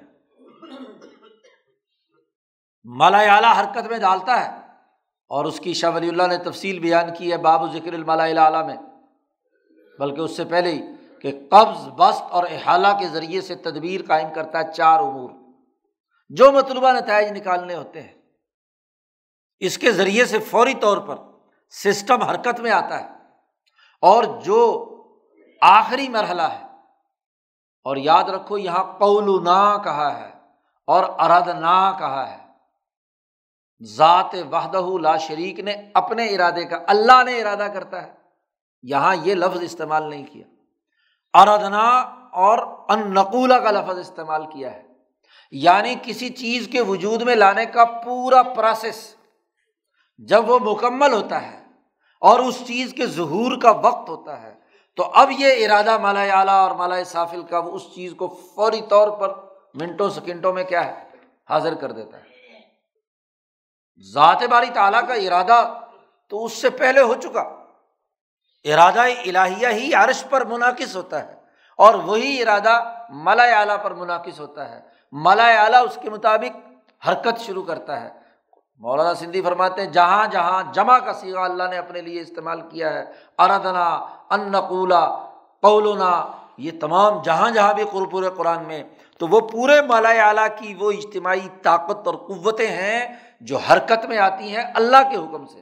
مالا اعلیٰ حرکت میں ڈالتا ہے، اور اس کی شاہ ولی اللہ نے تفصیل بیان کی ہے باب ذکر المالا اعلیٰ میں، بلکہ اس سے پہلے ہی۔ کہ قبض بست اور احالہ کے ذریعے سے تدبیر قائم کرتا ہے چار امور۔ جو مطلوبہ نتائج نکالنے ہوتے ہیں۔ اس کے ذریعے سے فوری طور پر سسٹم حرکت میں آتا ہے۔ اور جو آخری مرحلہ ہے۔ اور یاد رکھو، یہاں قولنا کہا ہے اور ارد نا کہا ہے۔ ذات وحدہ لا شریک نے اپنے ارادے کا، اللہ نے ارادہ کرتا ہے۔ یہاں یہ لفظ استعمال نہیں کیا۔ اردنا اور ان نقولہ کا لفظ استعمال کیا ہے۔ یعنی کسی چیز کے وجود میں لانے کا پورا پروسیس جب وہ مکمل ہوتا ہے اور اس چیز کے ظہور کا وقت ہوتا ہے، تو اب یہ ارادہ مالا اعلیٰ اور مالا سافل کا اس چیز کو فوری طور پر منٹوں، سیکنڈوں میں کیا ہے؟ حاضر کر دیتا ہے۔ ذات باری تعالیٰ کا ارادہ تو اس سے پہلے ہو چکا۔ ارادہ الہیہ ہی عرش پر منعقد ہوتا ہے اور وہی ارادہ ملا اعلیٰ پر منعقد ہوتا ہے۔ ملا اعلیٰ اس کے مطابق حرکت شروع کرتا ہے۔ مولانا سندھی فرماتے ہیں، جہاں جہاں جمع کا سیگا اللہ نے اپنے لیے استعمال کیا ہے اردنا ان نقولا قولنا، یہ تمام جہاں جہاں بھی قرپور قرآن میں، تو وہ پورے مالا اعلیٰ کی وہ اجتماعی طاقت اور قوتیں ہیں جو حرکت میں آتی ہیں اللہ کے حکم سے۔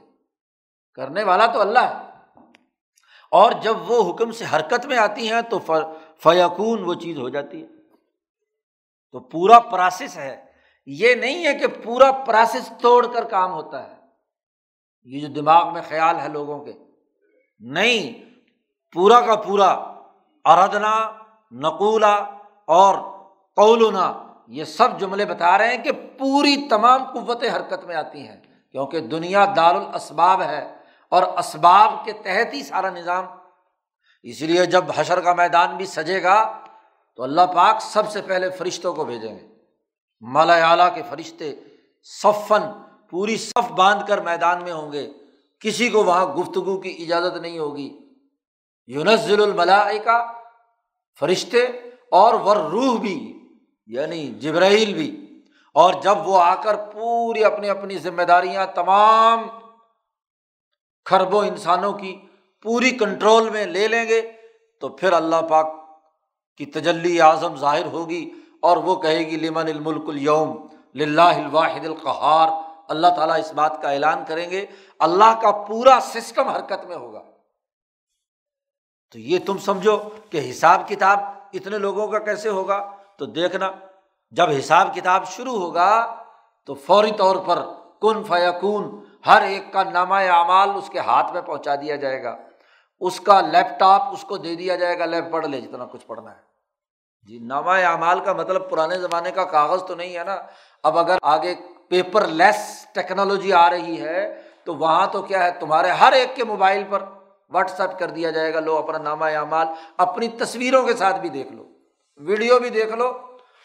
کرنے والا تو اللہ ہے۔ اور جب وہ حکم سے حرکت میں آتی ہیں تو فیقون وہ چیز ہو جاتی ہے۔ تو پورا پروسیس ہے۔ یہ نہیں ہے کہ پورا پروسیس توڑ کر کام ہوتا ہے۔ یہ جو دماغ میں خیال ہے لوگوں کے۔ نہیں، پورا کا پورا اردنا نقولہ اور قولنا، یہ سب جملے بتا رہے ہیں کہ پوری تمام قوتیں حرکت میں آتی ہیں۔ کیونکہ دنیا دار الاسباب ہے۔ اور اسباب کے تحت ہی سارا نظام۔ اس لیے جب حشر کا میدان بھی سجے گا، تو اللہ پاک سب سے پہلے فرشتوں کو بھیجیں گے۔ مالا اعلیٰ کے فرشتے صفن پوری صف باندھ کر میدان میں ہوں گے۔ کسی کو وہاں گفتگو کی اجازت نہیں ہوگی۔ یونزل الملائی کا فرشتے اور ور روح بھی یعنی جبرائیل بھی۔ اور جب وہ آ کر پوری اپنی اپنی ذمہ داریاں تمام کھربوں انسانوں کی پوری کنٹرول میں لے لیں گے تو پھر اللہ پاک کی تجلی اعظم ظاہر ہوگی اور وہ کہے گی، لمن الملک الوم لاہ الواحد القہار۔ اللہ تعالیٰ اس بات کا اعلان کریں گے، اللہ کا پورا سسٹم حرکت میں ہوگا۔ تو یہ تم سمجھو کہ حساب کتاب اتنے لوگوں کا کیسے ہوگا؟ تو دیکھنا، جب حساب کتاب شروع ہوگا تو فوری طور پر کن فیقون ہر ایک کا نامہ اعمال اس کے ہاتھ میں پہنچا دیا جائے گا۔ اس کا لیپ ٹاپ اس کو دے دیا جائے گا، لیپ پڑھ لے جتنا کچھ پڑھنا ہے۔ جی نامہ اعمال کا مطلب پرانے زمانے کا کاغذ تو نہیں ہے نا۔ اب اگر آگے پیپر لیس ٹیکنالوجی آ رہی ہے تو وہاں تو کیا ہے، تمہارے ہر ایک کے موبائل پر واٹس ایپ کر دیا جائے گا، لو اپنا نامہ اعمال، اپنی تصویروں کے ساتھ بھی دیکھ لو۔ ویڈیو بھی دیکھ لو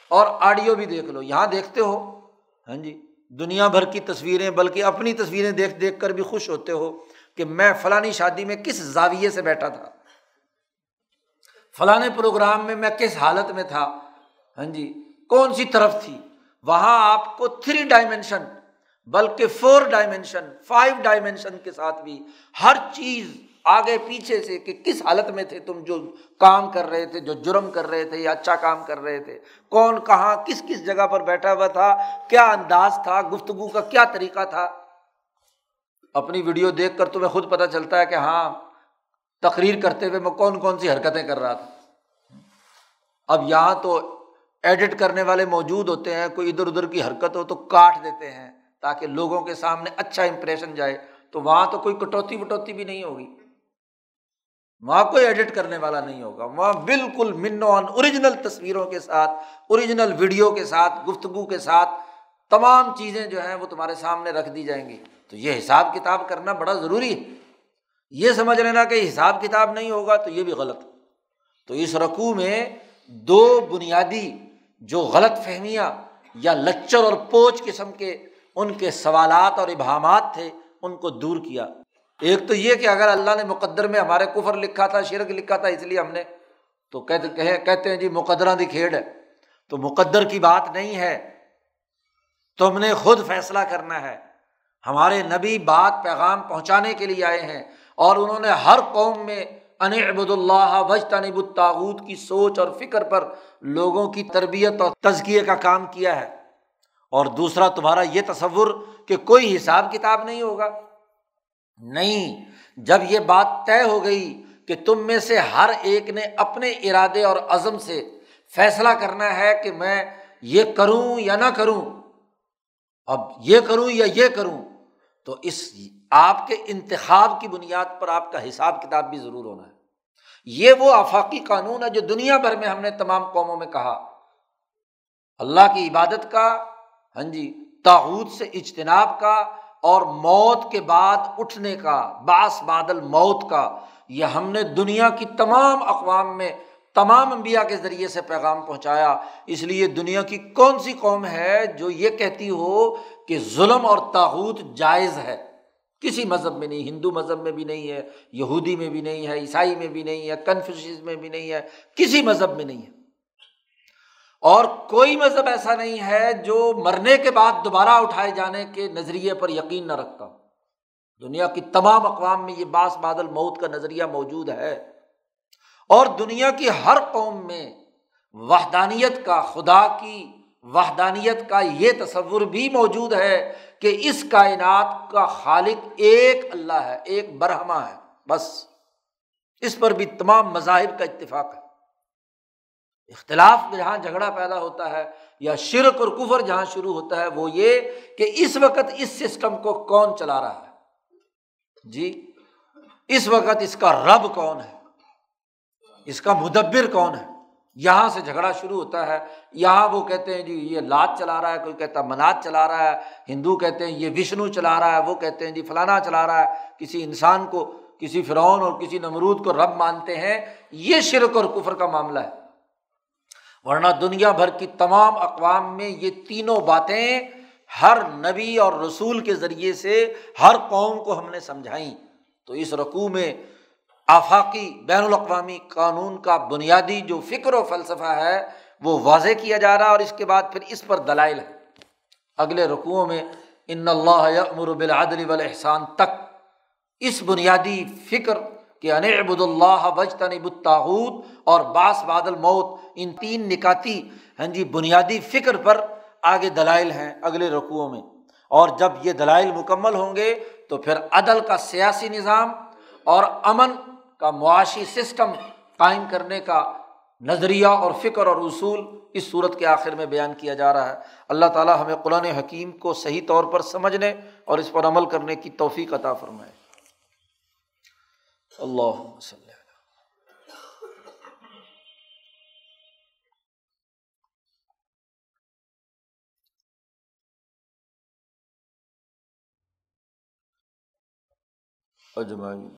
اور آڈیو بھی دیکھ لو۔ یہاں دیکھتے ہو۔ ہاں جی۔ دنیا بھر کی تصویریں، بلکہ اپنی تصویریں دیکھ دیکھ کر بھی خوش ہوتے ہو کہ میں فلانی شادی میں کس زاویے سے بیٹھا تھا؟ فلاں پروگرام میں میں کس حالت میں تھا؟ ہاں جی کون سی طرف تھی؟ وہاں آپ کو تھری ڈائمینشن بلکہ فور ڈائمینشن فائیو ڈائمینشن کے ساتھ بھی ہر چیز آگے پیچھے سے کہ کس حالت میں تھے تم جو کام کر رہے تھے، جو جرم کر رہے تھے یا اچھا کام کر رہے تھے؟ کون کہاں، کس کس جگہ پر بیٹھا ہوا تھا؟ کیا انداز تھا؟ گفتگو کا کیا طریقہ تھا؟ اپنی ویڈیو دیکھ کر تمہیں خود پتہ چلتا ہے کہ ہاں تقریر کرتے ہوئے میں کون کون سی حرکتیں کر رہا تھا۔ اب یہاں تو ایڈٹ کرنے والے موجود ہوتے ہیں، کوئی ادھر ادھر کی حرکت ہو تو کاٹ دیتے ہیں تاکہ لوگوں کے سامنے اچھا امپریشن جائے۔ تو وہاں تو کوئی کٹوتی وٹوتی بھی نہیں ہوگی۔ وہاں کوئی ایڈٹ کرنے والا نہیں ہوگا۔ وہاں بالکل منون اوریجنل تصویروں کے ساتھ، اوریجنل ویڈیو کے ساتھ، گفتگو کے ساتھ تمام چیزیں جو ہیں وہ تمہارے سامنے رکھ دی جائیں گی۔ تو یہ حساب کتاب کرنا بڑا ضروری ہے۔ یہ سمجھ لینا کہ حساب کتاب نہیں ہوگا تو یہ بھی غلط۔ تو اس رقوع میں دو بنیادی جو غلط فہمیاں یا لچر اور پوچھ قسم کے ان کے سوالات اور ابہامات تھے، ان کو دور کیا۔ ایک تو یہ کہ اگر اللہ نے مقدر میں ہمارے کفر لکھا تھا، شرک لکھا تھا، اس لیے ہم نے تو کہتے کہتے ہیں جی مقدرہ دی کھیڑ ہے۔ تو مقدر کی بات نہیں ہے۔ تم نے خود فیصلہ کرنا ہے۔ ہمارے نبی بات پیغام پہنچانے کے لیے آئے ہیں اور انہوں نے ہر قوم میں ان ابود اللہ وج تنب الطاعود کی سوچ اور فکر پر لوگوں کی تربیت اور تزکیے کا کام کیا ہے۔ اور دوسرا تمہارا یہ تصور کہ کوئی حساب کتاب نہیں ہوگا۔ نہیں، جب یہ بات طے ہو گئی کہ تم میں سے ہر ایک نے اپنے ارادے اور عزم سے فیصلہ کرنا ہے کہ میں یہ کروں یا نہ کروں، اب یہ کروں یا یہ کروں، تو اس آپ کے انتخاب کی بنیاد پر آپ کا حساب کتاب بھی ضرور ہونا ہے۔ یہ وہ آفاقی قانون ہے جو دنیا بھر میں ہم نے تمام قوموں میں کہا۔ اللہ کی عبادت کا ہاں جی تاحود سے اجتناب کا اور موت کے بعد اٹھنے کا باس بادل موت کا، یہ ہم نے دنیا کی تمام اقوام میں تمام انبیاء کے ذریعے سے پیغام پہنچایا۔ اس لیے دنیا کی کون سی قوم ہے جو یہ کہتی ہو کہ ظلم اور تاحود جائز ہے؟ کسی مذہب میں نہیں، ہندو مذہب میں بھی نہیں ہے، یہودی میں بھی نہیں ہے، عیسائی میں بھی نہیں ہے کنفیوش میں بھی نہیں ہے، کسی مذہب میں نہیں ہے۔ اور کوئی مذہب ایسا نہیں ہے جو مرنے کے بعد دوبارہ اٹھائے جانے کے نظریے پر یقین نہ رکھتا دنیا کی تمام اقوام میں یہ باس بادل موت کا نظریہ موجود ہے۔ اور دنیا کی ہر قوم میں وحدانیت کا، خدا کی وحدانیت کا یہ تصور بھی موجود ہے کہ اس کائنات کا خالق ایک اللہ ہے، ایک برہما ہے۔ بس اس پر بھی تمام مذاہب کا اتفاق ہے۔ اختلاف جہاں جھگڑا پیدا ہوتا ہے یا شرک اور کفر جہاں شروع ہوتا ہے وہ یہ کہ اس وقت اس سسٹم کو کون چلا رہا ہے؟ جی اس وقت اس کا رب کون ہے؟ اس کا مدبر کون ہے؟ یہاں سے جھگڑا شروع ہوتا ہے، یہاں وہ کہتے ہیں جی یہ لات چلا رہا ہے، کوئی کہتا ہے منات چلا رہا ہے، ہندو کہتے ہیں یہ وشنو چلا رہا ہے، وہ کہتے ہیں جی فلانا چلا رہا ہے، کسی انسان کو، کسی فرعون اور کسی نمرود کو رب مانتے ہیں، یہ شرک اور کفر کا معاملہ ہے۔ ورنہ دنیا بھر کی تمام اقوام میں یہ تینوں باتیں ہر نبی اور رسول کے ذریعے سے ہر قوم کو ہم نے سمجھائیں۔ تو اس رقوع میں آفاقی بین الاقوامی قانون کا بنیادی جو فکر و فلسفہ ہے وہ واضح کیا جا رہا اور اس کے بعد پھر اس پر دلائل ہے اگلے رقوؤں میں ان اللہ امر بالعدل والاحسان تک۔ اس بنیادی فکر کہ انعبد اللہ وجتنب الطاغوت اور باس بادل موت ان تین نکاتی ہاں جی بنیادی فکر پر آگے دلائل ہیں اگلے رقوؤں میں۔ اور جب یہ دلائل مکمل ہوں گے تو پھر عدل کا سیاسی نظام اور امن کا معاشی سسٹم قائم کرنے کا نظریہ اور فکر اور اصول اس صورت کے آخر میں بیان کیا جا رہا ہے۔ اللہ تعالیٰ ہمیں قرآن حکیم کو صحیح طور پر سمجھنے اور اس پر عمل کرنے کی توفیق عطا فرمائے۔ اللہ وسلم اجمائی